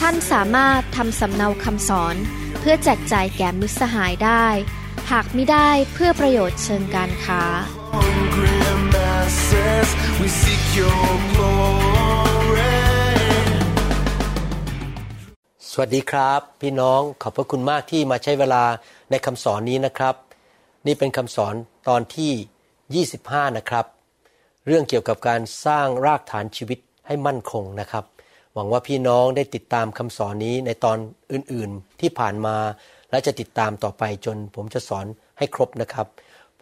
ท่านสามารถทำสำเนาคำสอน เพื่อแจกจ่ายแก่มิตรสหายได้ หากไม่ได้เพื่อประโยชน์เชิงการค้า We seek your glory. สวัสดีครับ พี่น้องขอบพระคุณมากที่มาใช้เวลาในคำสอนนี้นะครับ นี่เป็นคำสอนตอนที่ 25 นะครับ เรื่องเกี่ยวกับการสร้างรากฐานชีวิตให้มั่นคงนะครับ หวังว่าพี่น้องได้ติดตามคำสอนนี้ในตอนอื่นๆที่ผ่านมา และจะติดตามต่อไปจนผมจะสอนให้ครบนะครับ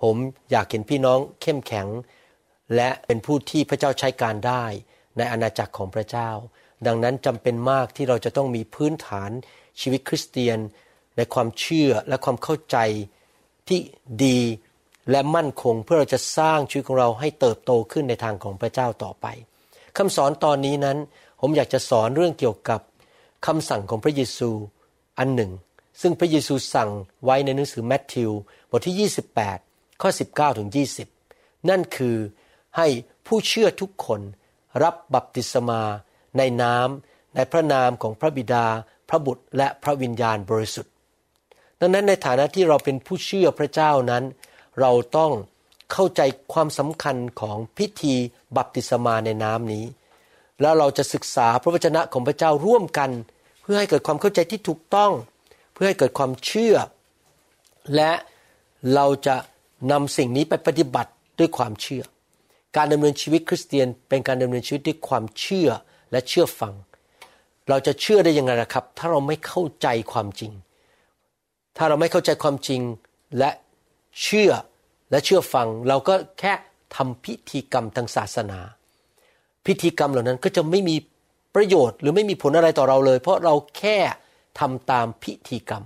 ผมอยากเห็นพี่น้องเข้มแข็ง และเป็นผู้ที่พระเจ้าใช้การได้ในอาณาจักรของพระเจ้า ดังนั้นจำเป็นมากที่เราจะต้องมีพื้นฐานชีวิตคริสเตียน ในความเชื่อและความเข้าใจที่ดีและมั่นคงเพื่อเราจะสร้างชีวิตของเราให้เติบโตขึ้นในทางของพระเจ้าต่อไปคำสอนตอนนี้นั้น ผมอยากจะสอนเรื่องเกี่ยวกับคำสั่งของพระเยซูอันหนึ่ง ซึ่งพระเยซูสั่งไว้ในหนังสือแมทธิวบทที่ 28 ข้อ 19ถึง20 นั่นคือให้ผู้เชื่อทุกคนรับบัพติศมาในน้ำในพระนามของพระบิดา พระบุตรและพระวิญญาณบริสุทธิ์ ดังนั้นในฐานะที่เราเป็นผู้เชื่อพระเจ้านั้น เราต้องเข้าใจความสำคัญของพิธีบัพติศมาในน้ำนี้ แล้วเราจะศึกษาพระวจนะของพระเจ้าร่วมกัน เพื่อให้เกิดความเข้าใจที่ถูกต้อง เพื่อให้เกิดความเชื่อ และเราจะนำสิ่งนี้ไปปฏิบัติด้วยความเชื่อ การดำเนินชีวิตคริสเตียน เป็นการดำเนินชีวิตด้วยความเชื่อและเชื่อฟัง เราจะเชื่อได้ยังไงล่ะครับ ถ้าเราไม่เข้าใจความจริง ถ้าเราไม่เข้าใจความจริงและเชื่อและเชื่อฟัง เราก็แค่ทำพิธีกรรมทางศาสนา พิธีกรรมเหล่านั้นก็จะไม่มีประโยชน์ หรือไม่มีผลอะไรต่อเราเลย เพราะเราแค่ทำตามพิธีกรรม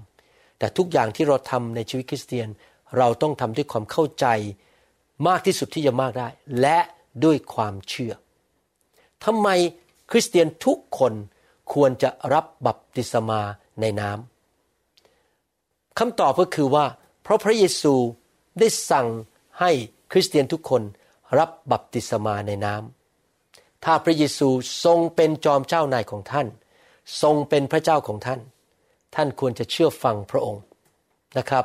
แต่ทุกอย่างที่เราทำในชีวิตคริสเตียน เราต้องทำด้วยความเข้าใจมากที่สุดที่จะมากได้ และด้วยความเชื่อทำไมคริสเตียนทุกคนควรจะรับบัพติศมาในน้ำคำตอบก็คือว่า เพราะพระเยซูได้สั่งให้คริสเตียนทุกคนรับบัพติศมาในน้ำ ถ้าพระเยซูทรงเป็นจอมเจ้านายของท่าน ทรงเป็นพระเจ้าของท่าน ท่านควรจะเชื่อฟังพระองค์นะครับ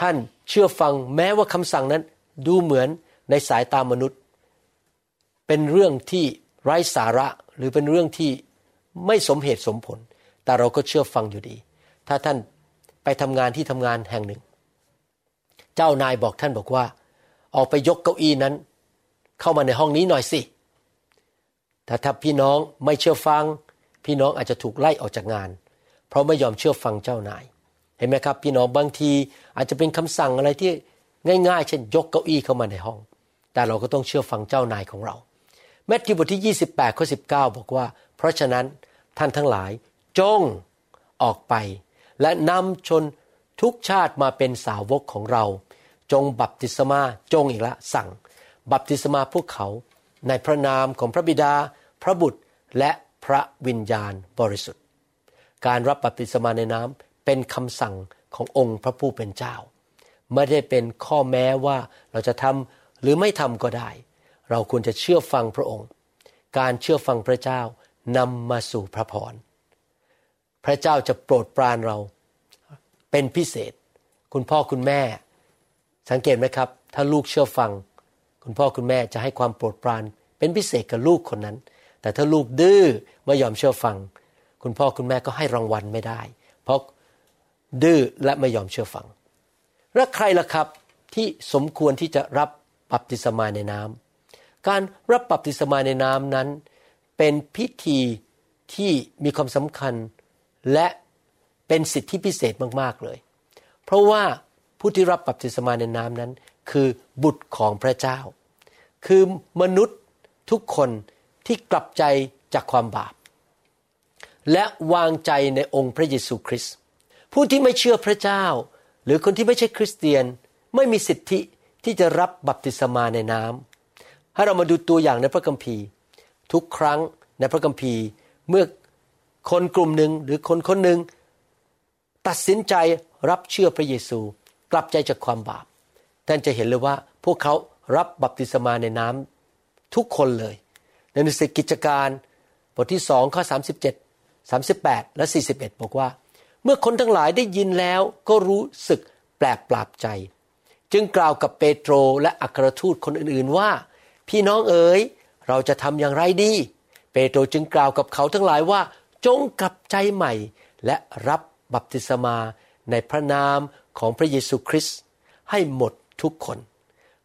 ท่านเชื่อฟังแม้ว่าคำสั่งนั้นดูเหมือนในสายตามนุษย์ เป็นเรื่องที่ไร้สาระหรือเป็นเรื่องที่ไม่สมเหตุสมผล แต่เราก็เชื่อฟังอยู่ดี ถ้าท่านไปทำงานที่ทำงานแห่งหนึ่ง เจ้านายบอกท่านบอกว่า ออกไปยกเก้าอี้นั้น เข้ามาในห้องนี้หน่อยสิ แต่ถ้าพี่น้องไม่เชื่อฟัง พี่น้องอาจจะถูกไล่ออกจากงาน เพราะไม่ยอมเชื่อฟังเจ้านาย เห็นไหมครับ พี่น้องบางทีอาจจะเป็นคำสั่งอะไรที่ง่ายๆ เช่นยกเก้าอี้เข้ามาในห้อง แต่เราก็ต้องเชื่อฟังเจ้านายของเราแมทธิวบทที่ 28ข้อ19 บอกว่า เพราะฉะนั้นท่านทั้งหลายจงออกไป และนำชนทุกชาติมาเป็นสาวกของเรา จงบัพติศมาจงอีกละสั่ง บัพติศมาพวกเขา ในพระนามของพระบิดา พระบุตรและพระวิญญาณบริสุทธิ์ การรับบัพติศมาในน้ำเป็นคำสั่งขององค์พระผู้เป็นเจ้า ไม่ได้เป็นข้อแม้ว่าเราจะทำหรือไม่ทำก็ได้ เราควรจะเชื่อฟังพระองค์ การเชื่อฟังพระเจ้านำมาสู่พระพร พระเจ้าจะโปรดปรานเราเป็นพิเศษ คุณพ่อคุณแม่ สังเกตไหมครับ ถ้าลูกเชื่อฟัง คุณพ่อคุณแม่จะให้ความโปรดปรานเป็นพิเศษกับลูกคนนั้น แต่ถ้าลูกดื้อไม่ยอมเชื่อฟัง คุณพ่อคุณแม่ก็ให้รางวัลไม่ได้ เพราะดื้อและไม่ยอมเชื่อฟัง และใครล่ะครับที่สมควรที่จะรับบัพติศมาในน้ำการรับบัพติศมาในน้ำนั้น เป็นพิธีที่มีความสำคัญและเป็นสิทธิพิเศษมากๆเลย เพราะว่าผู้ที่รับบัพติศมาในน้ำนั้น คือบุตรของพระเจ้า คือมนุษย์ทุกคนที่กลับใจจากความบาป และวางใจในองค์พระเยซูคริสต์ผู้ที่ไม่เชื่อพระเจ้า หรือคนที่ไม่ใช่คริสเตียนไม่มีสิทธิที่จะรับบัพติศมาในน้ำให้เรามาดูตัวอย่างในพระคัมภีร์ ทุกครั้งในพระคัมภีร์เมื่อคนกลุ่มหนึ่งหรือคนคนหนึ่งตัดสินใจรับเชื่อพระเยซู กลับใจจากความบาป ท่านจะเห็นเลยว่าพวกเขารับบัพติศมาในน้ำทุกคนเลย ในหนังสือกิจการบทที่สองข้อ 37 38 และ 41 บอกว่า เมื่อคนทั้งหลายได้ยินแล้วก็รู้สึกแปลกปราบใจ จึงกล่าวกับเปโตรและอัครทูตคนอื่นๆว่า พี่น้องเอ๋ยเราจะทำอย่างไรดี เปโตรจึงกล่าวกับเขาทั้งหลายว่า จงกลับใจใหม่ และรับบัพติศมาในพระนามของพระเยซูคริสต์ให้หมด ทุกคน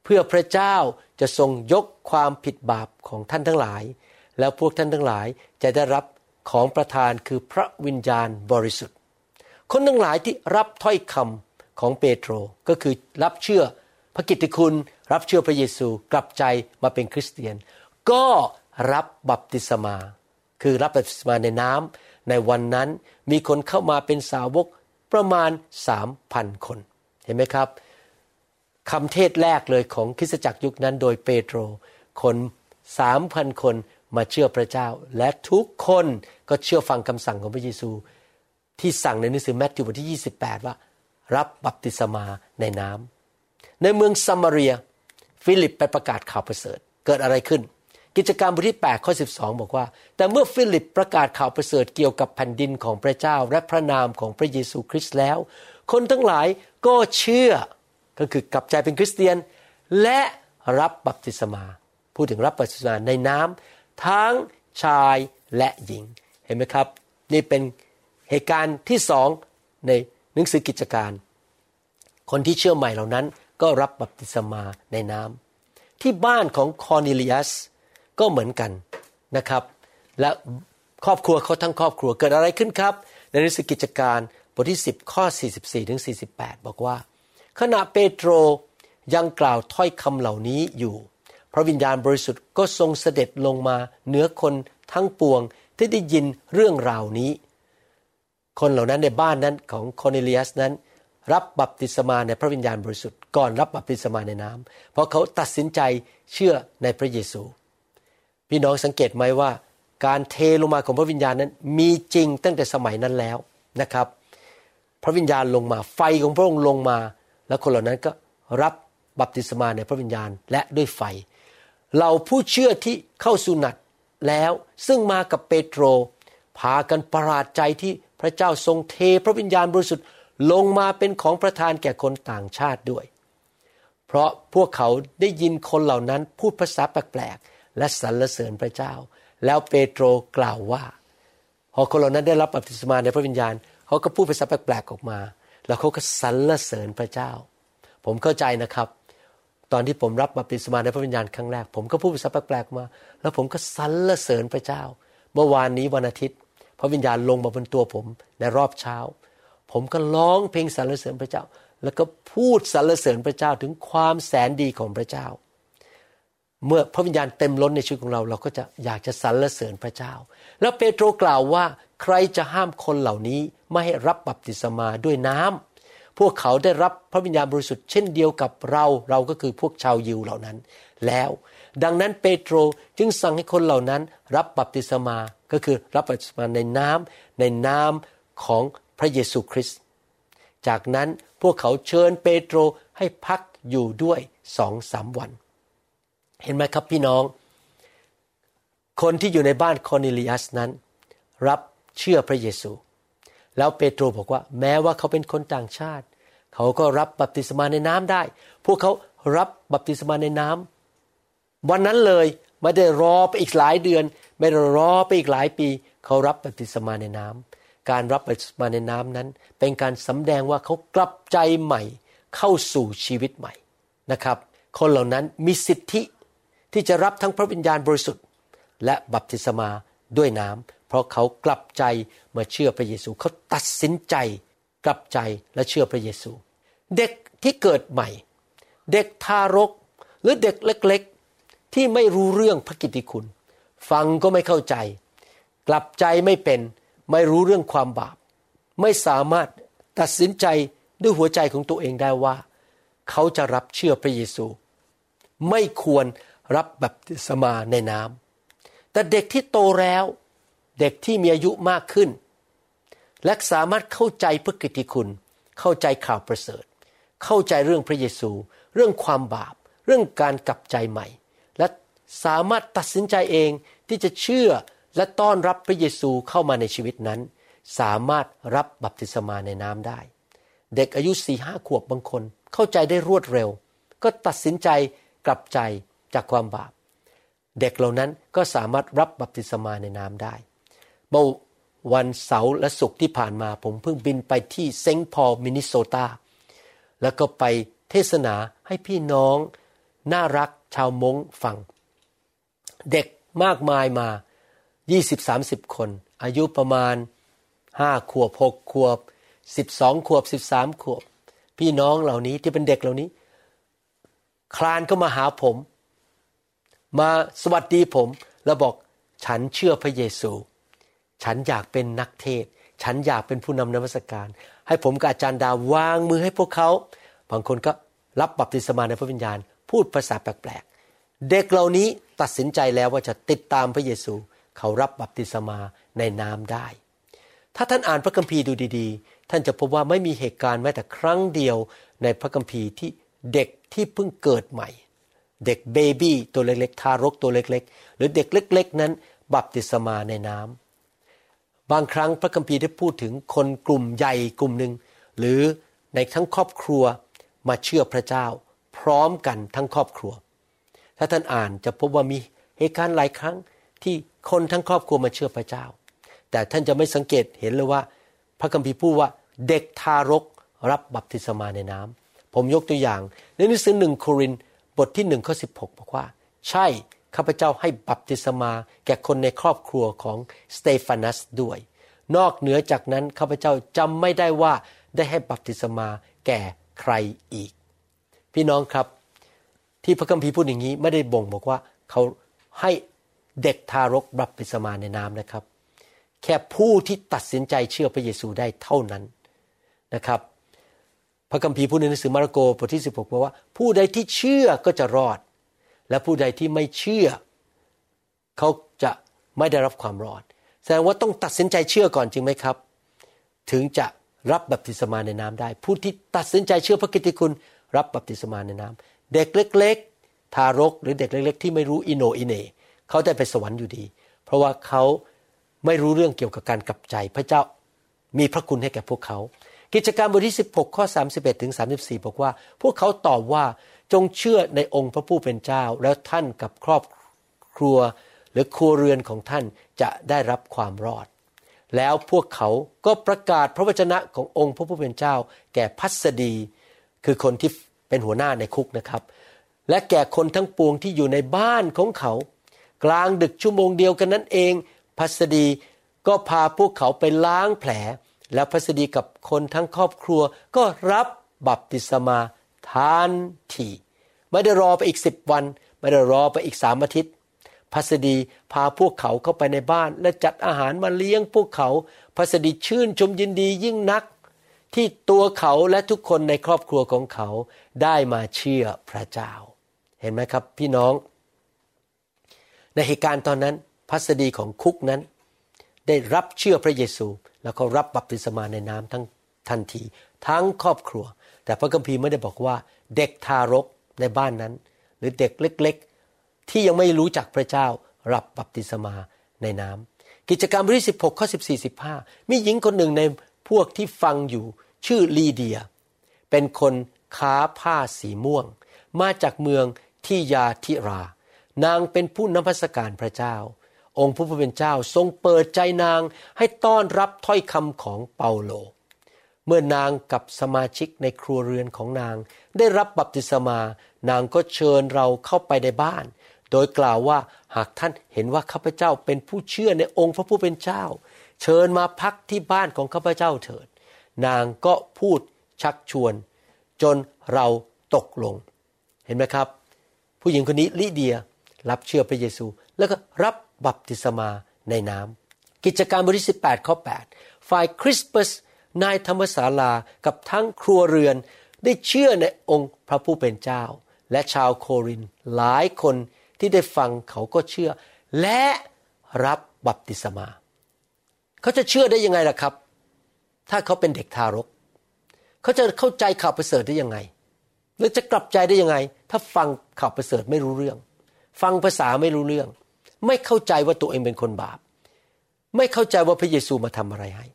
เพื่อพระเจ้าจะทรงยกความผิดบาปของท่านทั้งหลาย แล้วพวกท่านทั้งหลายจะได้รับของประทานคือพระวิญญาณบริสุทธิ์ คนทั้งหลายที่รับถ้อยคำของเปโตรก็คือรับเชื่อพระกิตติคุณ รับเชื่อพระเยซูกลับใจมาเป็นคริสเตียน ก็รับบัพติศมา คือรับบัพติศมาในน้ำในวันนั้นมีคนเข้ามาเป็นสาวกประมาณสามพันคน เห็นไหมครับ คำเทศแรกเลยของคริสตจักรยุคนั้นโดยเปโตร คนสามพันคนมาเชื่อพระเจ้า และทุกคนก็เชื่อฟังคำสั่งของพระเยซู ที่สั่งในหนังสือแมทธิวบทที่ 28 ว่า รับบัพติศมาในน้ำในเมืองสะมาเรีย ฟิลิปไปประกาศข่าวประเสริฐเกิดอะไรขึ้น กิจการบทที่8ข้อ12 บอกว่า แต่เมื่อฟิลิปประกาศข่าวประเสริฐเกี่ยวกับแผ่นดินของพระเจ้าและพระนามของพระเยซูคริสต์แล้ว คนทั้งหลายก็เชื่อ ก็คือกลับใจเป็นคริสเตียน และรับบัพติศมาพูดถึงรับบัพติศมาในน้ำทั้งชายและหญิงเห็นไหมครับ นี่เป็นเหตุการณ์ที่สองในหนังสือกิจการ คนที่เชื่อใหม่เหล่านั้นก็รับบัพติศมาในน้ำที่บ้านของคอร์เนลิอัสก็เหมือนกันนะครับ และครอบครัวเขาทั้งครอบครัวเกิดอะไรขึ้นครับ ในหนังสือกิจการบทที่ 10 ข้อ 44ถึง48 บอกว่า ขณะเปโตรยังกล่าวถ้อยคำเหล่านี้อยู่ พระวิญญาณบริสุทธิ์ก็ทรงเสด็จลงมาเหนือคนทั้งปวงที่ได้ยินเรื่องราวนี้ คนเหล่านั้นในบ้านนั้นของคเนเลียสนั้น รับบัพติศมาในพระวิญญาณบริสุทธิ์ก่อนรับบัพติศมาในน้ำเพราะเขาตัดสินใจเชื่อในพระเยซู พี่น้องสังเกตไหมว่า การเทลงมาของพระวิญญาณนั้นมีจริงตั้งแต่สมัยนั้นแล้วนะครับ พระวิญญาณลงมาไฟของพระองค์ลงมา แล้วคนเหล่านั้นก็รับบัพติศมาในพระวิญญาณและด้วยไฟ เราผู้เชื่อที่เข้าสุนัตแล้วซึ่งมากับเปโตร พากันประหลาดใจที่พระเจ้าทรงเทพระวิญญาณบริสุทธิ์ลงมาเป็นของประทานแก่คนต่างชาติด้วย เพราะพวกเขาได้ยินคนเหล่านั้นพูดภาษาแปลกๆและสรรเสริญพระเจ้า แล้วเปโตรกล่าวว่า พอคนเหล่านั้นได้รับบัพติศมาในพระวิญญาณ เขาก็พูดภาษาแปลกๆออกมา แล้วเขาก็สรรเสริญพระเจ้า ผมเข้าใจนะครับ ตอนที่ผมรับบัพติศมาในพระวิญญาณครั้งแรก ผมก็พูดภาษาแปลกๆมา แล้วผมก็สรรเสริญพระเจ้า เมื่อวานนี้วันอาทิตย์ พระวิญญาณลงมาบนตัวผมในรอบเช้า ผมก็ร้องเพลงสรรเสริญพระเจ้า แล้วก็พูดสรรเสริญพระเจ้าถึงความแสนดีของพระเจ้าเมื่อพระวิญญาณเต็มล้นในชีวิตของเรา เราก็จะอยากจะสรรเสริญพระเจ้า แล้วเปโตรกล่าวว่า ใครจะห้ามคนเหล่านี้ไม่ให้รับบัพติศมาด้วยน้ำพวกเขาได้รับพระวิญญาณบริสุทธิ์เช่นเดียวกับเราเราก็คือพวกชาวยิวเหล่านั้น แล้ว ดังนั้นเปโตรจึงสั่งให้คนเหล่านั้น รับบัพติศมาก็คือรับบัพติศมาในน้ำในนามของพระเยซูคริสต์จากนั้นพวกเขาเชิญเปโตรให้พักอยู่ด้วยสองสามวัน เห็นไหมครับพี่น้อง คนที่อยู่ในบ้านโครเนลิอัสนั้น รับ เชื่อพระเยซู แล้วเปโตรบอกว่า แม้ว่าเขาเป็นคนต่างชาติ เขาก็รับบัพติศมาในน้ำได้ พวกเขารับบัพติศมาในน้ำวันนั้นเลยไม่ได้รอไปอีกหลายเดือน ไม่ได้รอไปอีกหลายปี เขารับบัพติศมาในน้ำการรับบัพติศมาในน้ำนั้น เป็นการสำแดงว่าเขากลับใจใหม่ เข้าสู่ชีวิตใหม่นะครับ คนเหล่านั้นมีสิทธิที่จะรับทั้งพระวิญญาณบริสุทธิ์ และบัพติศมาด้วยน้ำ เพราะเขากลับใจมาเชื่อพระเยซูเขาตัดสินใจกลับใจและเชื่อพระเยซู เด็กที่เกิดใหม่ เด็กทารกหรือเด็กเล็กๆ ที่ไม่รู้เรื่องพระกิตติคุณ ฟังก็ไม่เข้าใจ กลับใจไม่เป็นไม่รู้เรื่องความบาป ไม่สามารถตัดสินใจด้วยหัวใจของตัวเองได้ว่า เขาจะรับเชื่อพระเยซู ไม่ควรรับบัพติศมาในน้ำแต่เด็กที่โตแล้ว เด็กที่มีอายุมากขึ้น และสามารถเข้าใจพระกิตติคุณ เข้าใจข่าวประเสริฐ เข้าใจเรื่องพระเยซู เรื่องความบาป เรื่องการกลับใจใหม่ และสามารถตัดสินใจเองที่จะเชื่อและต้อนรับพระเยซูเข้ามาในชีวิตนั้น สามารถรับบัพติศมาในน้ำได้ เด็กอายุสี่ห้าขวบบางคน เข้าใจได้รวดเร็ว ก็ตัดสินใจกลับใจจากความบาป เด็กเหล่านั้นก็สามารถรับบัพติศมาในน้ำได้ เมื่อวันเสาร์และศุกร์ที่ผ่านมาผมเพิ่งบินไปที่เซงต์พอลมินนิโซตา แล้วก็ไปเทศนาให้พี่น้อง น่ารักชาวมงฟัง เด็กมากมายมา 20-30 คน อายุประมาณ 5 ขวบ 6 ขวบ 12 ขวบ 13 ขวบ พี่น้องเหล่านี้ที่เป็นเด็กเหล่านี้ คลานก็มาหาผม มาสวัสดีผม แล้วบอกฉันเชื่อพระเยซู ฉันอยากเป็นนักเทศ ฉันอยากเป็นผู้นำนมัสการ ให้ผมกับอาจารย์ดาววางมือให้พวกเขา บางคนก็รับบัพติศมาในพระวิญญาณ พูดภาษาแปลกๆ เด็กเหล่านี้ตัดสินใจแล้วว่าจะติดตามพระเยซู เขารับบัพติศมาในน้ำได้ ถ้าท่านอ่านพระคัมภีร์ดูดีๆ ท่านจะพบว่าไม่มีเหตุการณ์แม้แต่ครั้งเดียวในพระคัมภีร์ที่เด็กที่เพิ่งเกิดใหม่ เด็กเบบี้ตัวเล็กๆ ทารกตัวเล็กๆ หรือเด็กเล็ก ๆ นั้น บัพติศมาในน้ำ บางครั้งพระคัมภีร์ได้พูดถึงคนกลุ่มใหญ่กลุ่มหนึ่งหรือในทั้งครอบครัวมาเชื่อพระเจ้า พร้อมกันทั้งครอบครัว ถ้าท่านอ่านจะพบว่ามีเหตุการณ์หลายครั้งที่คนทั้งครอบครัวมาเชื่อพระเจ้า แต่ท่านจะไม่สังเกตเห็นเลยว่า พระคัมภีร์พูดว่าเด็กทารกรับบัพติศมาในน้ำผมยกตัวอย่าง ในหนังสือหนึ่งโครินบทที่หนึ่งข้อสิบหกบอกว่า ใช่ ข้าพเจ้าให้บัพติศมาแก่คนในครอบครัวของสเตฟานัสด้วย นอกเหนือจากนั้นข้าพเจ้าจำไม่ได้ว่าได้ให้บัพติศมาแก่ใครอีก พี่น้องครับที่พระคัมภีร์พูดอย่างนี้ไม่ได้บ่งบอกว่าเขาให้เด็กทารกบัพติศมาในน้ำนะครับ แค่ผู้ที่ตัดสินใจเชื่อพระเยซูได้เท่านั้นนะครับ พระคัมภีร์พูดในหนังสือมาระโกบทที่ 16บอกว่า ผู้ใดที่เชื่อก็จะรอด และผู้ใดที่ไม่เชื่อ เขาจะไม่ได้รับความรอด แสดงว่าต้องตัดสินใจเชื่อก่อนจริงไหมครับ ถึงจะรับบัพติศมาในน้ำได้ ผู้ที่ตัดสินใจเชื่อพระกิตติคุณ รับบัพติศมาในน้ำเด็กเล็ก ๆ ทารกหรือเด็กเล็ก ๆ ที่ไม่รู้อิโนอิเนเขาได้ไปสวรรค์อยู่ดี เพราะว่าเขาไม่รู้เรื่องเกี่ยวกับการกลับใจ พระเจ้ามีพระคุณให้แก่พวกเขา กิจการบทที่ 16 ข้อ 31ถึง34 บอกว่า พวกเขาตอบว่า จงเชื่อในองค์พระผู้เป็นเจ้า แล้วท่านกับครอบครัวหรือครัวเรือนของท่านจะได้รับความรอด แล้วพวกเขาก็ประกาศพระวจนะขององค์พระผู้เป็นเจ้า แก่พัสดี คือคนที่เป็นหัวหน้าในคุกนะครับ และแก่คนทั้งปวงที่อยู่ในบ้านของเขา กลางดึกชั่วโมงเดียวกันนั้นเอง พัสดีก็พาพวกเขาไปล้างแผล แล้วพัสดีกับคนทั้งครอบครัวก็รับบัพติศมา ทันที ไม่ได้รอไปอีกสิบวัน ไม่ได้รอไปอีกสามอาทิตย์พัสดีพาพวกเขาเข้าไปในบ้าน และจัดอาหารมาเลี้ยงพวกเขาพัสดีชื่นชมยินดียิ่งนัก ที่ตัวเขาและทุกคนในครอบครัวของเขาได้มาเชื่อพระเจ้า เห็นไหมครับพี่น้อง ในเหตุการณ์ตอนนั้นพัสดีของคุกนั้น ได้รับเชื่อพระเยซู แล้วก็รับบัพติศมาในน้ำทั้งทันที ทั้งครอบครัว แต่พระคัมภีร์ไม่ได้บอกว่า เด็กทารกในบ้านนั้น หรือเด็กเล็ก ๆ ที่ยังไม่รู้จักพระเจ้ารับบัพติศมาในน้ำกิจกรรมบทที่16ข้อ14 15 มีหญิงคนหนึ่งในพวกที่ฟังอยู่ชื่อลีเดีย เป็นคนค้าผ้าสีม่วง มาจากเมืองที่ยาธิรา นางเป็นผู้นมัสการพระเจ้า องค์พระผู้เป็นเจ้าทรงเปิดใจนางให้ต้อนรับถ้อยคำของเปาโล เมื่อนางกับสมาชิกในครัวเรือนของนาง ได้รับบัพติศมา นางก็เชิญเราเข้าไปในบ้าน โดยกล่าวว่าหากท่านเห็นว่าข้าพเจ้าเป็นผู้เชื่อในองค์พระผู้เป็นเจ้า เชิญมาพักที่บ้านของข้าพเจ้าเถิด นางก็พูดชักชวน จนเราตกลง เห็นไหมครับ ผู้หญิงคนนี้ลิเดียรับเชื่อพระเยซู แล้วก็รับบัพติศมาในน้ำกิจการบทที่18ข้อ8ฝ่ายคริสปัส นายธรรมศาลากับทั้งครัวเรือนได้เชื่อในองค์พระผู้เป็นเจ้า และชาวโครินหลายคนที่ได้ฟังเขาก็เชื่อ และรับบัพติศมา เขาจะเชื่อได้ยังไงล่ะครับ ถ้าเขาเป็นเด็กทารก เขาจะเข้าใจข่าวประเสริฐได้ยังไงหรือจะกลับใจได้ยังไง ถ้าฟังข่าวประเสริฐไม่รู้เรื่อง ฟังภาษาไม่รู้เรื่อง ไม่เข้าใจว่าตัวเองเป็นคนบาป ไม่เข้าใจว่าพระเยซูมาทำอะไรให้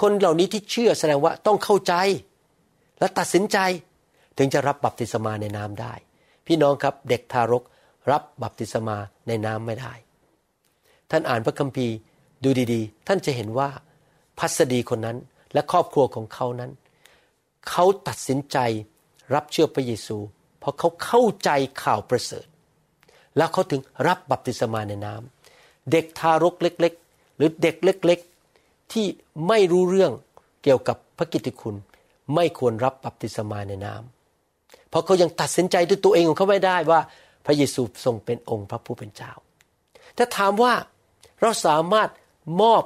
คนเหล่านี้ที่เชื่อแสดงว่าต้องเข้าใจ และตัดสินใจถึงจะรับบัพติศมาในน้ำได้ พี่น้องครับเด็กทารกรับบัพติศมาในน้ำไม่ได้ ท่านอ่านพระคัมภีร์ดูดีๆ ท่านจะเห็นว่าพัสดีคนนั้นและครอบครัวของเขานั้น เขาตัดสินใจรับเชื่อพระเยซู เพราะเขาเข้าใจข่าวประเสริฐ แล้วเขาถึงรับบัพติศมาในน้ำเด็กทารกเล็ก ๆ หรือเด็กเล็กๆ ที่ไม่รู้เรื่องเกี่ยวกับพระกิตติคุณ ไม่ควรรับบัพติศมาในน้ำเพราะเขายังตัดสินใจด้วยตัวเองของเขาไม่ได้ว่า พระเยซูทรงเป็นองค์พระผู้เป็นเจ้า ถ้าถามว่าเราสามารถมอบ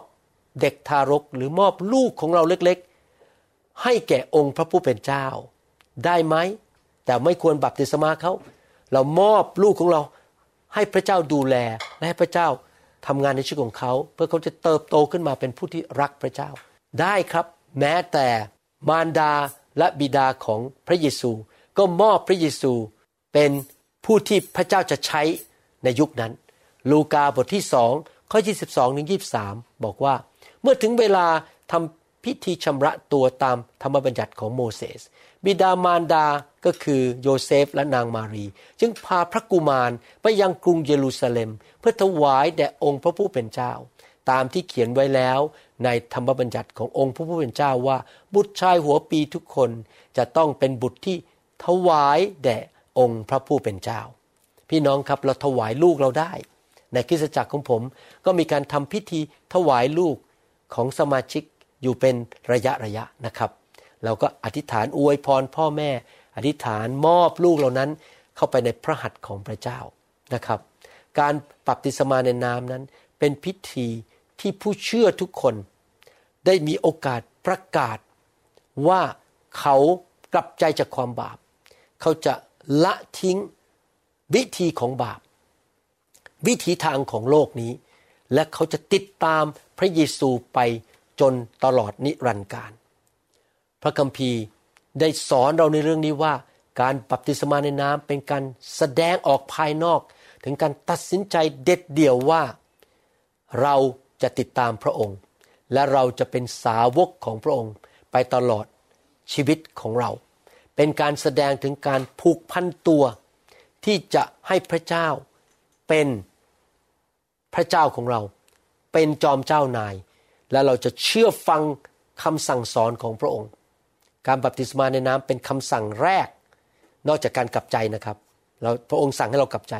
เด็กทารกหรือมอบลูกของเราเล็กๆ ให้แก่องค์พระผู้เป็นเจ้า ได้ไหม แต่ไม่ควรบัพติศมาเขา เรามอบลูกของเราให้พระเจ้าดูแลและให้พระเจ้า ทำงานในชีวิตของเขา เพื่อเขาจะเติบโตขึ้นมาเป็นผู้ที่รักพระเจ้า ได้ครับ แม้แต่มารดาและบิดาของพระเยซู ก็มอบพระเยซูเป็นผู้ที่พระเจ้าจะใช้ในยุคนั้น ลูกาบทที่สองข้อ 22ถึง23 บอกว่า เมื่อถึงเวลาทำพิธีชำระตัวตามธรรมบัญญัติของโมเสส บิดามารดาก็คือโยเซฟและนางมารี จึงพาพระกุมารไปยังกรุงเยรูซาเล็ม เพื่อถวายแด่องค์พระผู้เป็นเจ้า ตามที่เขียนไว้แล้วในธรรมบัญญัติขององค์พระผู้เป็นเจ้าว่า บุตรชายหัวปีทุกคนจะต้องเป็นบุตรที่ถวายแด่องค์พระผู้เป็นเจ้า พี่น้องครับเราถวายลูกเราได้ ในคริสตจักรของผมก็มีการทำพิธีถวายลูกของสมาชิกอยู่เป็นระยะระยะนะครับ เราก็อธิษฐานอวยพรพ่อแม่ อธิษฐานมอบลูกเหล่านั้นเข้าไปในพระหัตถ์ของพระเจ้านะครับ การปรับติศมาในนามนั้น เป็นพิธีที่ผู้เชื่อทุกคน ได้มีโอกาสประกาศ ว่าเขากลับใจจากความบาป เขาจะละทิ้งวิธีของบาป วิธีทางของโลกนี้ และเขาจะติดตามพระเยซูไปจนตลอดนิรันดร์การ พระคัมภีร์ได้สอนเราในเรื่องนี้ว่า การบัพติศมาในน้ำเป็นการแสดงออกภายนอก ถึงการตัดสินใจเด็ดเดี่ยวว่า เราจะติดตามพระองค์ และเราจะเป็นสาวกของพระองค์ไปตลอดชีวิตของเรา เป็นการแสดงถึงการผูกพันตัว ที่จะให้พระเจ้าเป็นพระเจ้าของเรา เป็นจอมเจ้านาย และเราจะเชื่อฟังคำสั่งสอนของพระองค์ การบัพติศมาในน้ำเป็นคำสั่งแรก นอกจากการกลับใจนะครับเราพระองค์สั่งให้เรากลับใจ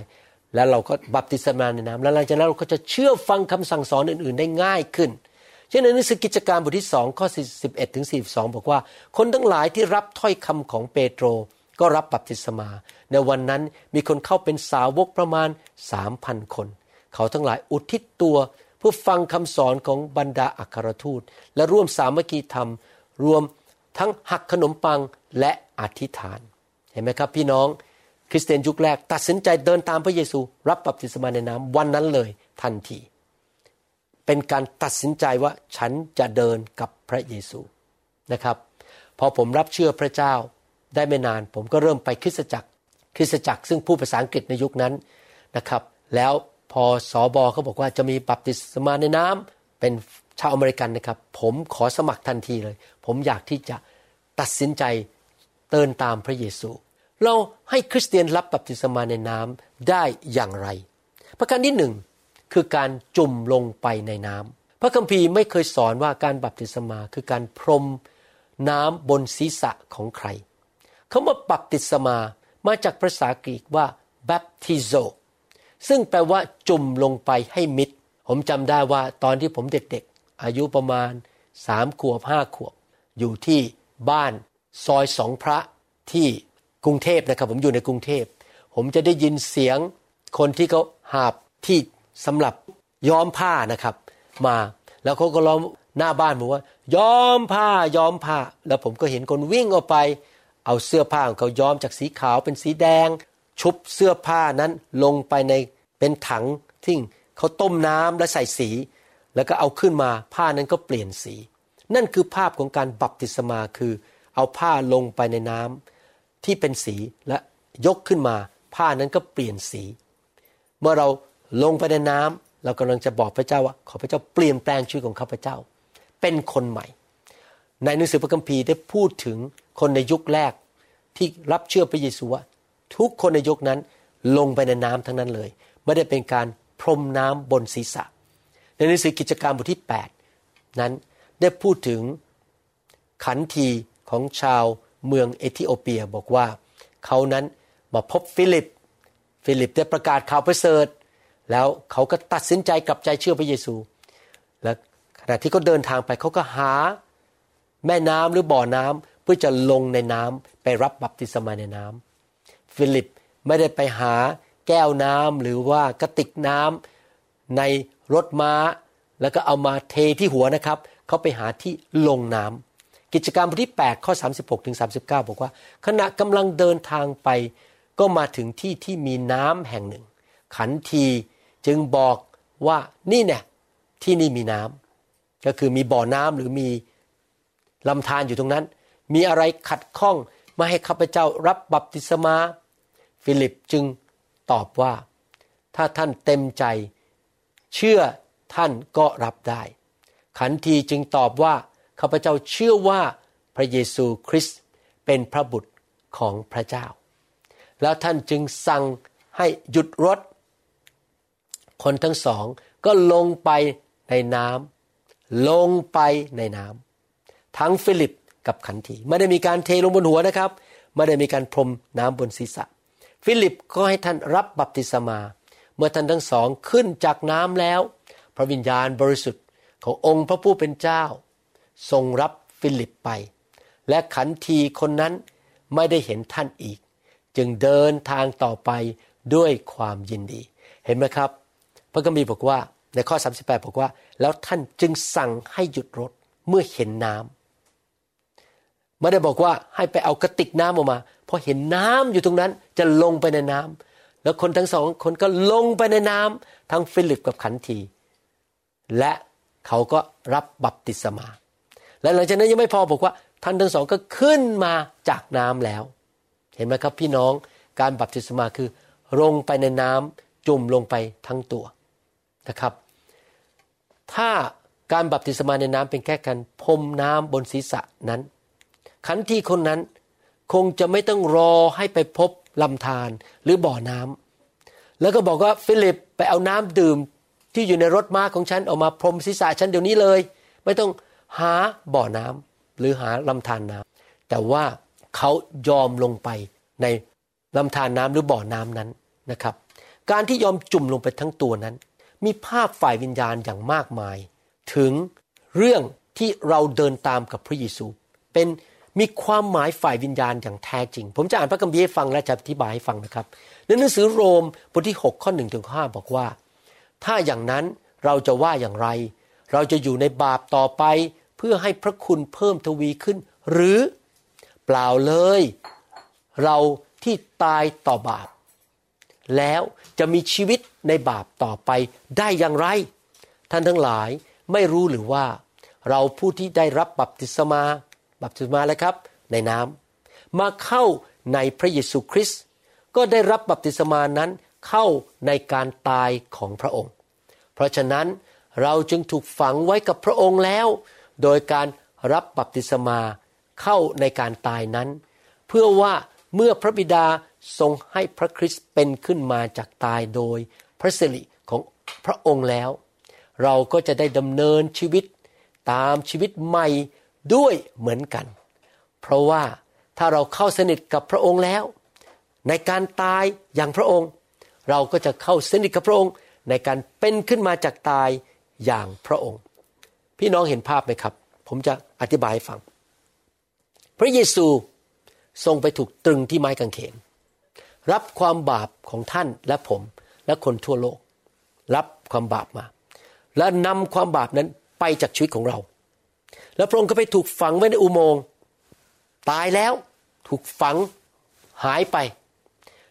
แล้วเราก็บัพติศมาในน้ำแล้วหลังจากนั้นเราก็จะเชื่อฟังคำสั่งสอนอื่น ๆ ได้ง่ายขึ้น เช่นในหนังสือกิจการบทที่สองข้อ41ถึง42 บอกว่า คนทั้งหลายที่รับถ้อยคำของเปโตรก็รับบัพติศมา ในวันนั้นมีคนเข้าเป็นสาวกประมาณสามพันคน เขาทั้งหลายอุทิศตัวเพื่อฟังคำสอนของบรรดาอัครทูต และร่วมสามัคคีธรรม รวม ทั้งหักขนมปังและอธิษฐาน เห็นไหมครับ พี่น้องคริสเตียนยุคแรก ตัดสินใจเดินตามพระเยซู รับบัพติศมาในน้ำวันนั้นเลยทันที เป็นการตัดสินใจว่าฉันจะเดินกับพระเยซูนะครับ พอผมรับเชื่อพระเจ้าได้ไม่นาน ผมก็เริ่มไปคริสตจักร คริสตจักร ซึ่งพูดภาษาอังกฤษในยุคนั้นนะครับ แล้วพอสอบอเขาบอกว่าจะมีบัพติศมาในน้ำเป็น ชาวอเมริกันนะครับ ผมขอสมัครทันทีเลย ผมอยากที่จะตัดสินใจเดินตามพระเยซู เราให้คริสเตียนรับบัพติศมาในน้ำได้อย่างไร ประการที่หนึ่งคือการจุ่มลงไปในน้ำพระคัมภีร์ไม่เคยสอนว่าการบัพติศมาคือการพรมน้ำบนศีรษะของใครคำว่าบัพติศมามาจากภาษากรีกว่า baptizo ซึ่งแปลว่าจุ่มลงไปให้มิด ผมจำได้ว่าตอนที่ผมเด็กๆ อายุประมาณสามขวบห้าขวบ อยู่ที่บ้านซอยสองพระที่กรุงเทพนะครับ ผมอยู่ในกรุงเทพ ผมจะได้ยินเสียงคนที่เขาหาบที่สำหรับย้อมผ้านะครับ มาแล้วเขาก็ล้อมหน้าบ้านบอกว่าย้อมผ้าย้อมผ้า แล้วผมก็เห็นคนวิ่งออกไป เอาเสื้อผ้าของเขาย้อมจากสีขาวเป็นสีแดง ชุบเสื้อผ้านั้นลงไปในเป็นถังที่เขาต้มน้ำและใส่สี แล้วก็เอาขึ้นมาผ้านั้นก็เปลี่ยนสี นั่นคือภาพของการบัพติศมาคือ เอาผ้าลงไปในน้ำที่เป็นสีและยกขึ้นมา ผ้านั้นก็เปลี่ยนสี เมื่อเราลงไปในน้ำเรากำลังจะบอกพระเจ้าว่าขอพระเจ้าเปลี่ยนแปลงชีวิตของข้าพเจ้า เป็นคนใหม่ ในหนังสือพระคัมภีร์ได้พูดถึงคนในยุคแรกที่รับเชื่อพระเยซูว่าทุกคนในยุคนั้นลงไปในน้ำทั้งนั้นเลย ไม่ได้เป็นการพรมน้ำบนศีรษะ ในหนังสือกิจการบทที่ 8 นั้นได้พูดถึงขันทีของชาวเมืองเอธิโอเปียบอกว่า เขานั้นมาพบฟิลิป ฟิลิปได้ประกาศข่าวประเสริฐ แล้วเขาก็ตัดสินใจกลับใจเชื่อพระเยซู และขณะที่เขาเดินทางไปเขาก็หาแม่น้ำหรือบ่อน้ำเพื่อจะลงในน้ำไปรับบัพติศมาในน้ำฟิลิปไม่ได้ไปหาแก้วน้ำหรือว่ากระติกน้ำ ในรถม้า แล้วก็เอามาเทที่หัวนะครับ เขาไปหาที่ลงน้ำกิจการบทที่ 8 ข้อ 36ถึง39 บอกว่า ขณะกำลังเดินทางไป ก็มาถึงที่ที่มีน้ำแห่งหนึ่ง ขันทีจึงบอกว่านี่เนี่ยที่นี่มีน้ำก็คือมีบ่อน้ำหรือมีลำธารอยู่ตรงนั้น มีอะไรขัดข้องไม่ให้ข้าพเจ้ารับบัพติศมา ฟิลิปจึงตอบว่า ถ้าท่านเต็มใจ เชื่อท่านก็รับได้ ขันทีจึงตอบว่าข้าพเจ้าเชื่อว่าพระเยซูคริสต์เป็นพระบุตรของพระเจ้า แล้วท่านจึงสั่งให้หยุดรถ คนทั้งสองก็ลงไปในน้ำลงไปในน้ำทั้งฟิลิปกับขันทีไม่ได้มีการเทลงบนหัวนะครับ ไม่ได้มีการพรมน้ำบนศีรษะ ฟิลิปก็ให้ท่านรับบัพติศมา เมื่อท่านทั้งสองขึ้นจากน้ำแล้ว พระวิญญาณบริสุทธิ์ขององค์พระผู้เป็นเจ้า ทรงรับฟิลิปไป และขันทีคนนั้นไม่ได้เห็นท่านอีก จึงเดินทางต่อไปด้วยความยินดี เห็นไหมครับ พระคัมภีบอกว่าในข้อ 38 บอกว่า แล้วท่านจึงสั่งให้หยุดรถเมื่อเห็นน้ำไม่ได้บอกว่าให้ไปเอากระติกน้ำออกมาพอเห็นน้ำอยู่ตรงนั้นจะลงไปในน้ำ แล้วคนทั้งสองคนก็ลงไปในน้ำทั้งฟิลิปกับขันที และเขาก็รับบัพติศมา และหลังจากนั้นยังไม่พอบอกว่าท่านทั้งสองก็ขึ้นมาจากน้ำแล้ว เห็นไหมครับพี่น้องการบัพติศมาคือ ลงไปในน้ำจุ่มลงไปทั้งตัวนะครับ ถ้าการบัพติศมาในน้ำเป็นแค่การพรมน้ำบนศีรษะนั้น ขันทีคนนั้นคงจะไม่ต้องรอให้ไปพบ ลำธารหรือบ่อน้ำแล้วก็บอกว่าฟิลิปไปเอาน้ำดื่มที่อยู่ในรถม้าของฉันออกมาพรมศีรษะฉันเดี๋ยวนี้เลย ไม่ต้องหาบ่อน้ำหรือหาลำธารน้ำแต่ว่าเขายอมลงไปในลำธารน้ำหรือบ่อน้ำนั้นนะครับ การที่ยอมจุ่มลงไปทั้งตัวนั้น มีภาพฝ่ายวิญญาณอย่างมากมาย ถึงเรื่องที่เราเดินตามกับพระเยซู เป็น มีความหมายฝ่ายวิญญาณอย่างแท้จริง ผมจะอ่านพระคัมภีร์ให้ฟังและจะอธิบายให้ฟังนะครับในหนังสือโรมบทที่ 6 ข้อ1ถึง5บอกว่า ถ้าอย่างนั้นเราจะว่าอย่างไร เราจะอยู่ในบาปต่อไป เพื่อให้พระคุณเพิ่มทวีขึ้น หรือเปล่าเลย เราที่ตายต่อบาป แล้วจะมีชีวิตในบาปต่อไปได้อย่างไร ท่านทั้งหลายไม่รู้หรือว่า เราผู้ที่ได้รับบัพติศมา บัพติศมาแล้วครับ ในน้ำมาเข้าในพระเยซูคริสต์ก็ได้รับบัพติศมานั้นเข้าในการตายของพระองค์ เพราะฉะนั้นเราจึงถูกฝังไว้กับพระองค์แล้ว โดยการรับบัพติศมาเข้าในการตายนั้น เพื่อว่าเมื่อพระบิดาทรงให้พระคริสต์เป็นขึ้นมาจากตายโดยพระสิริของพระองค์แล้ว เราก็จะได้ดำเนินชีวิตตามชีวิตใหม่ ด้วยเหมือนกัน เพราะว่าถ้าเราเข้าสนิทกับพระองค์แล้ว ในการตายอย่างพระองค์ เราก็จะเข้าสนิทกับพระองค์ ในการเป็นขึ้นมาจากตายอย่างพระองค์ พี่น้องเห็นภาพไหมครับ ผมจะอธิบายให้ฟัง พระเยซูทรงไปถูกตรึงที่ไม้กางเขน รับความบาปของท่านและผมและคนทั่วโลก รับความบาปมา และนำความบาปนั้นไปไปจากชีวิตของเรา แล้วพระองค์ก็ไปถูกฝังไว้ในอุโมงค์ตายแล้วถูกฝังหายไป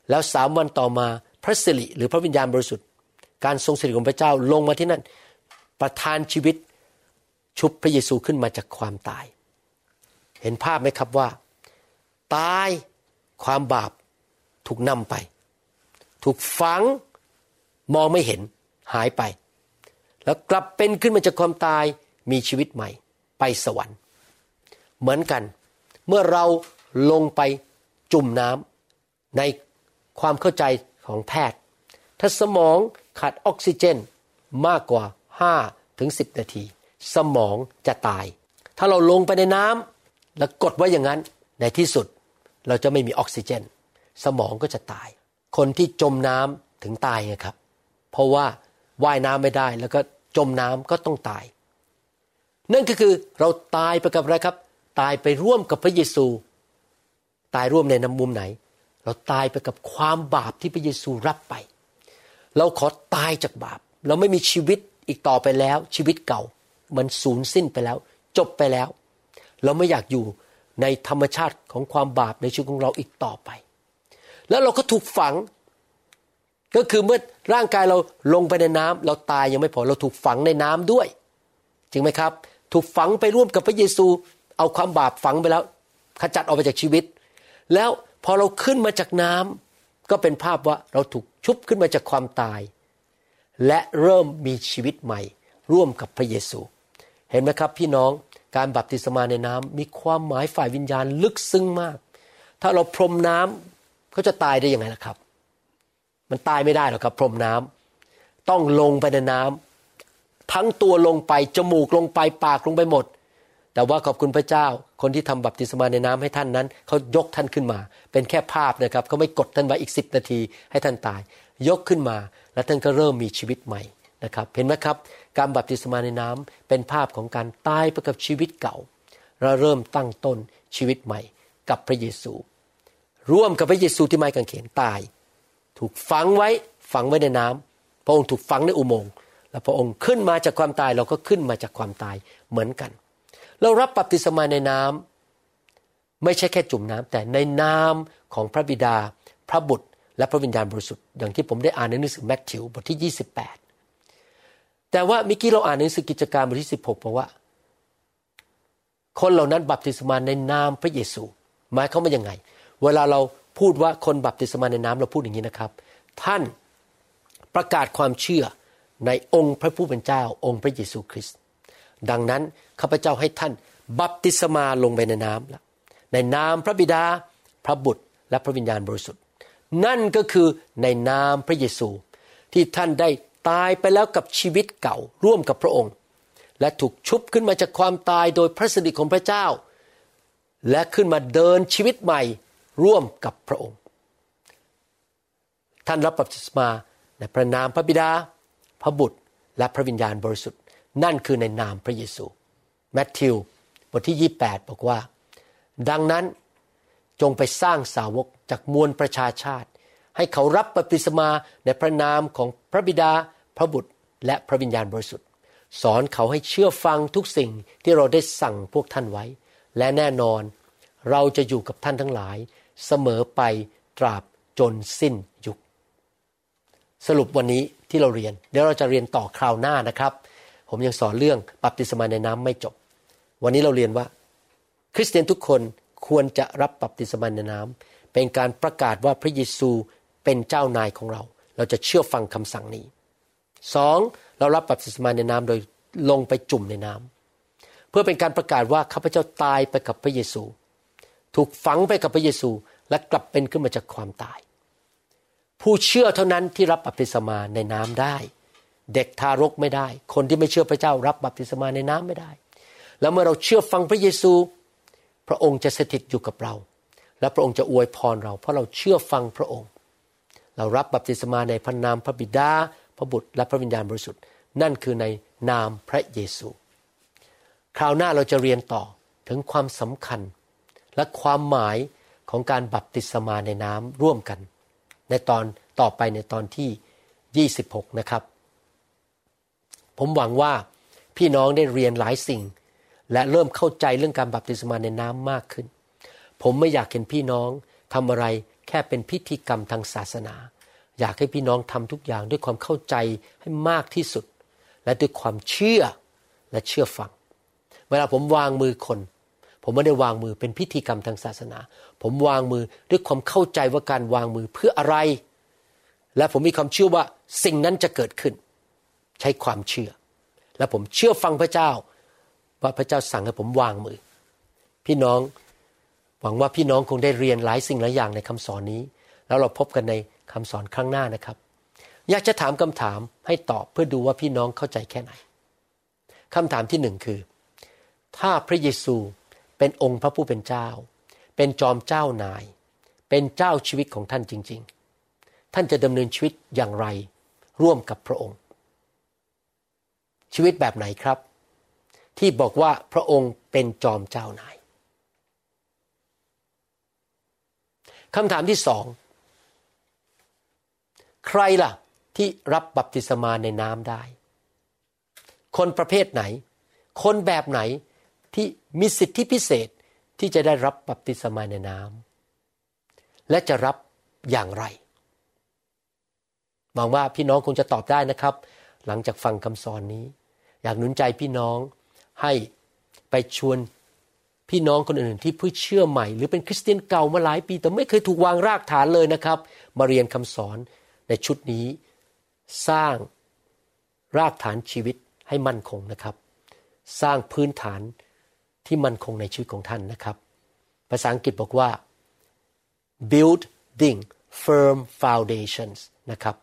แล้วสามวันต่อมาพระสิริหรือพระวิญญาณบริสุทธิ์ การทรงสิริของพระเจ้าลงมาที่นั่น ประทานชีวิตชุบพระเยซูขึ้นมาจากความตาย เห็นภาพไหมครับว่า ตายความบาปถูกนำไป ถูกฝังมองไม่เห็นหายไป แล้วกลับเป็นขึ้นมาจากความตายมีชีวิตใหม่ ไปสวรรค์ เหมือนกัน เมื่อเราลงไปจุ่มน้ำในความเข้าใจของแพทย์ ถ้าสมองขาดออกซิเจนมากกว่า5ถึง10 นาที สมองจะตาย ถ้าเราลงไปในน้ำแล้วกดไว้อย่างนั้นในที่สุดเราจะไม่มีออกซิเจน สมองก็จะตาย คนที่จมน้ำถึงตายไงครับ เพราะว่าว่ายน้ำไม่ได้แล้วก็จมน้ำก็ต้องตาย นั่นก็คือเราตายไปกับอะไรครับ ตายไปร่วมกับพระเยซู ตายร่วมในน้ำมุมไหน เราตายไปกับความบาปที่พระเยซูรับไป เราขอตายจากบาป เราไม่มีชีวิตอีกต่อไปแล้ว ชีวิตเก่า มันสูญสิ้นไปแล้ว จบไปแล้ว เราไม่อยากอยู่ในธรรมชาติของความบาปในชีวิตของเราอีกต่อไป แล้วเราก็ถูกฝัง ก็คือเมื่อร่างกายเราลงไปในน้ำเราตายยังไม่พอเราถูกฝังในน้ำด้วย จริงไหมครับ ถูกฝังไปร่วมกับพระเยซู เอาความบาปฝังไปแล้ว ขจัดออกไปจากชีวิต แล้วพอเราขึ้นมาจากน้ำก็เป็นภาพว่าเราถูกชุบขึ้นมาจากความตาย และเริ่มมีชีวิตใหม่ ร่วมกับพระเยซู เห็นไหมครับพี่น้องการบัพติศมาในน้ำมีความหมายฝ่ายวิญญาณลึกซึ้งมาก ถ้าเราพรมน้ำเขาจะตายได้ยังไงล่ะครับ มันตายไม่ได้หรอกครับ พรมน้ำต้องลงไปในน้ำ ทั้งตัวลงไป จมูกลงไปปากลงไปหมด แต่ว่าขอบคุณพระเจ้า คนที่ทำบัพติศมาในน้ำให้ท่านนั้น เขายกท่านขึ้นมา เป็นแค่ภาพนะครับเขาไม่กดท่านไว้อีกสิบนาทีให้ท่านตาย ยกขึ้นมา แล้วท่านก็เริ่มมีชีวิตใหม่นะครับ เห็นไหมครับ การบัพติศมาในน้ำเป็นภาพของการตายไปกับชีวิตเก่าเราเริ่มตั้งต้นชีวิตใหม่ กับพระเยซู ร่วมกับพระเยซูที่ไม้กางเขนตาย ถูกฝังไว้ฝังไว้ในน้ำพระองค์ถูกฝังในอุโมงค์ แล้วพระองค์ขึ้นมาจากความตายเราก็ขึ้นมาจากความตายเหมือนกัน เรารับบัพติศมาในน้ำไม่ใช่แค่จุ่มน้ำแต่ในนามของพระบิดา พระบุตร และพระวิญญาณบริสุทธิ์อย่างที่ผมได้อ่านในหนังสือแมทธิวบทที่ 28 แต่ว่าเมื่อกี้เราอ่านในหนังสือกิจการบทที่ 16บอกว่า คนเหล่านั้นบัพติศมาในนามพระเยซูหมายเขามายังไง เวลาเราพูดว่าคนบัพติศมาในน้ำเราพูดอย่างนี้นะครับ ท่านประกาศความเชื่อ ในองค์พระผู้เป็นเจ้าองค์พระเยซูคริสต์ดังนั้นข้าพเจ้าให้ท่านบัพติศมาลงไปในน้ำแล้วในนามพระบิดาพระบุตรและพระวิญญาณบริสุทธิ์ นั่นก็คือในนามพระเยซู ที่ท่านได้ตายไปแล้วกับชีวิตเก่าร่วมกับพระองค์ และถูกชุบขึ้นมาจากความตายโดยพระสิริของพระเจ้า และขึ้นมาเดินชีวิตใหม่ร่วมกับพระองค์ ท่านรับบัพติศมาในพระนามพระบิดา พระบุตรและพระวิญญาณบริสุทธิ์ นั่นคือในนามพระเยซูแมทธิวบทที่ 28 บอกว่า ดังนั้นจงไปสร้างสาวกจากมวลประชาชาติ ให้เขารับบัพติศมาในพระนามของพระบิดา พระบุตร และพระวิญญาณบริสุทธิ์ สอนเขาให้เชื่อฟังทุกสิ่งที่เราได้สั่งพวกท่านไว้ และแน่นอนเราจะอยู่กับท่านทั้งหลาย เสมอไปตราบจนสิ้นยุค สรุปวันนี้ ที่เราเรียน เดี๋ยวเราจะเรียนต่อคราวหน้านะครับ ผมยังสอนเรื่องบัพติศมาในน้ำไม่จบ วันนี้เราเรียนว่า คริสเตียนทุกคนควรจะรับบัพติศมาในน้ำเป็นการประกาศว่าพระเยซูเป็นเจ้านายของเรา เราจะเชื่อฟังคำสั่งนี้สองเรารับบัพติศมาในน้ำโดยลงไปจุ่มในน้ำเพื่อเป็นการประกาศว่าข้าพเจ้าตายไปกับพระเยซู ถูกฝังไปกับพระเยซูและกลับเป็นขึ้นมาจากความตาย ผู้เชื่อเท่านั้นที่รับบัพติศมาในน้ำได้ เด็กทารกไม่ได้ คนที่ไม่เชื่อพระเจ้ารับบัพติศมาในน้ำไม่ได้ แล้วเมื่อเราเชื่อฟังพระเยซู พระองค์จะสถิตอยู่กับเรา และพระองค์จะอวยพรเรา เพราะเราเชื่อฟังพระองค์ เรารับบัพติศมาในพระนามพระบิดาพระบุตรและพระวิญญาณบริสุทธิ์นั่นคือในนามพระเยซู คราวหน้าเราจะเรียนต่อถึงความสำคัญและความหมายของการบัพติศมาในน้ำร่วมกัน ในตอนต่อไปในตอนที่ 26 นะครับ ผมหวังว่าพี่น้องได้เรียนหลายสิ่ง และเริ่มเข้าใจเรื่องการบัพติศมาในน้ำมากขึ้น ผมไม่อยากเห็นพี่น้องทำอะไรแค่เป็นพิธีกรรมทางศาสนา อยากให้พี่น้องทำทุกอย่างด้วยความเข้าใจให้มากที่สุด และด้วยความเชื่อและเชื่อฟัง เวลาผมวางมือคน ผมไม่ได้วางมือเป็นพิธีกรรมทางศาสนา ผมวางมือด้วยความเข้าใจว่าการวางมือเพื่ออะไร และผมมีความเชื่อว่าสิ่งนั้นจะเกิดขึ้น ใช้ความเชื่อ และผมเชื่อฟังพระเจ้า ว่าพระเจ้าสั่งให้ผมวางมือ พี่น้องหวังว่าพี่น้องคงได้เรียนหลายสิ่งหลายอย่างในคำสอนนี้ แล้วเราพบกันในคำสอนครั้งหน้านะครับ อยากจะถามคำถามให้ตอบเพื่อดูว่าพี่น้องเข้าใจแค่ไหนคำถามที่หนึ่งคือ ถ้าพระเยซู เป็นองค์พระผู้เป็นเจ้า เป็นจอมเจ้านาย เป็นเจ้าชีวิตของท่านจริง ๆ ท่านจะดำเนินชีวิตอย่างไร ร่วมกับพระองค์ ชีวิตแบบไหนครับ ที่บอกว่าพระองค์เป็นจอมเจ้านายคำถามที่สองใครล่ะที่รับบัพติศมาในน้ำได้ คนประเภทไหน คนแบบไหน ที่มีสิทธิพิเศษที่จะได้รับบัพติศมาในน้ำและจะรับอย่างไรหวังว่าพี่น้องคงจะตอบได้นะครับ หลังจากฟังคำสอนนี้ อยากหนุนใจพี่น้องให้ไปชวนพี่น้องคนอื่นที่เพิ่งเชื่อใหม่ หรือเป็นคริสเตียนเก่ามาหลายปี แต่ไม่เคยถูกวางรากฐานเลยนะครับ มาเรียนคำสอนในชุดนี้สร้างรากฐานชีวิตให้มั่นคงนะครับ สร้างพื้นฐาน ที่มั่นคงในชีวิตของท่านนะครับ ภาษาอังกฤษบอกว่า building firm foundations นะครับ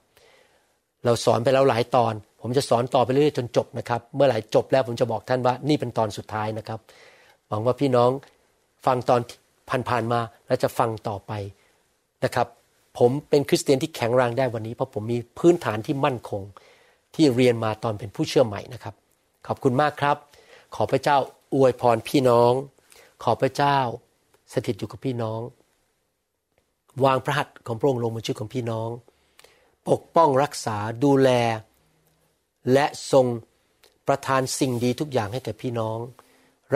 เราสอนไปแล้วหลายตอน ผมจะสอนต่อไปเรื่อยๆจนจบนะครับ เมื่อไหร่จบแล้วผมจะบอกท่านว่านี่เป็นตอนสุดท้ายนะครับ หวังว่าพี่น้องฟังตอนผ่านๆมาแล้วจะฟังต่อไปนะครับ ผมเป็นคริสเตียนที่แข็งแรงได้วันนี้ เพราะผมมีพื้นฐานที่มั่นคงที่เรียนมาตอนเป็นผู้เชื่อใหม่นะครับ ขอบคุณมากครับ ขอพระเจ้า อวยพรพี่น้อง ขอพระเจ้าสถิตอยู่กับพี่น้อง วางพระหัตถ์ของพระองค์ลงบนชีวิตของพี่น้อง ปกป้องรักษาดูแล และทรงประทานสิ่งดีทุกอย่างให้แก่พี่น้อง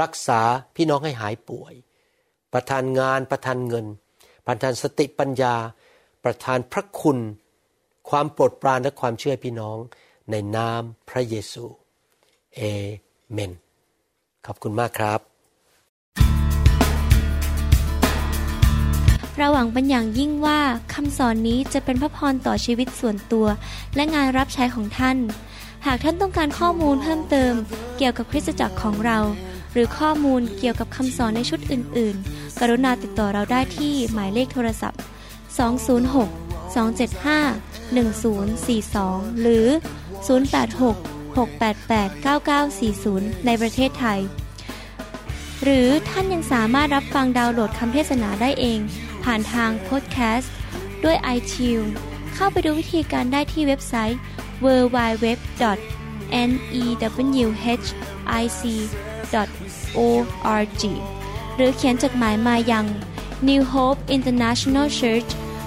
รักษาพี่น้องให้หายป่วย ประทานงานประทานเงิน ประทานสติปัญญา ประทานพระคุณ ความโปรดปรานและความเชื่อพี่น้องในนามพระเยซูเอเมน ขอบคุณมากครับ เราหวังเป็นอย่างยิ่งว่าคำสอนนี้จะเป็นพระพรต่อชีวิตส่วนตัว และงานรับใช้ของท่าน หากท่านต้องการข้อมูลเพิ่มเติม เกี่ยวกับคริสตจักรของเรา หรือข้อมูลเกี่ยวกับคำสอนในชุดอื่น ๆ กรุณาติดต่อเราได้ที่หมายเลขโทรศัพท์ 206 275 1042 หรือ 086 688 9940 ในประเทศไทย หรือท่านยังสามารถรับฟังดาวน์โหลดคำเทศนาได้เอง ผ่านทางพอดแคสต์ด้วย iTunes เข้าไปดูวิธีการได้ที่เว็บไซต์ www.newhic org หรือเขียนจดหมายมายัง New Hope International Church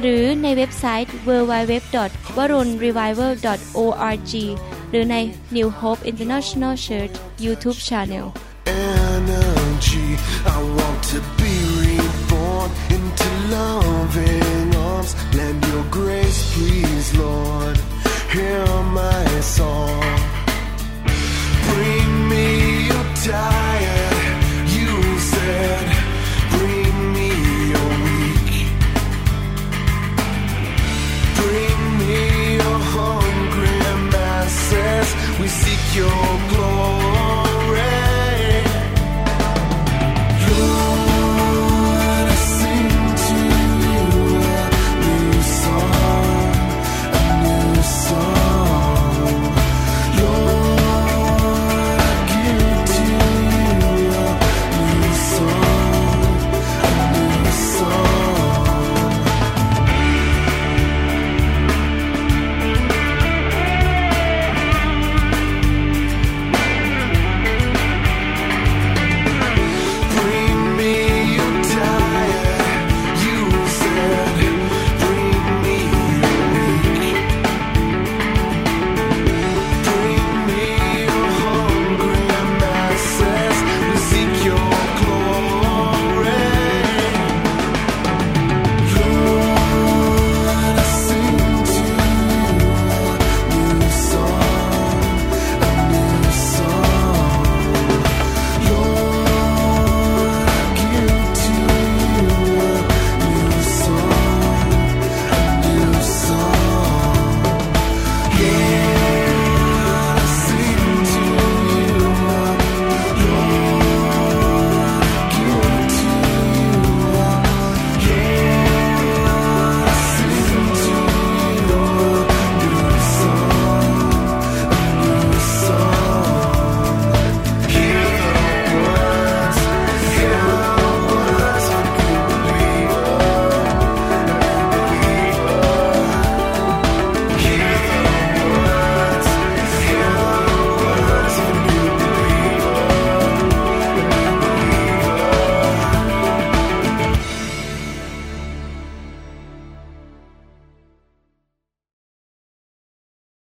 หรือในเว็บไซต์ www.warunrevival.org หรือใน New Hope International Church YouTube Channel energy. I want to be reborn into loving arms. Lend your grace, please,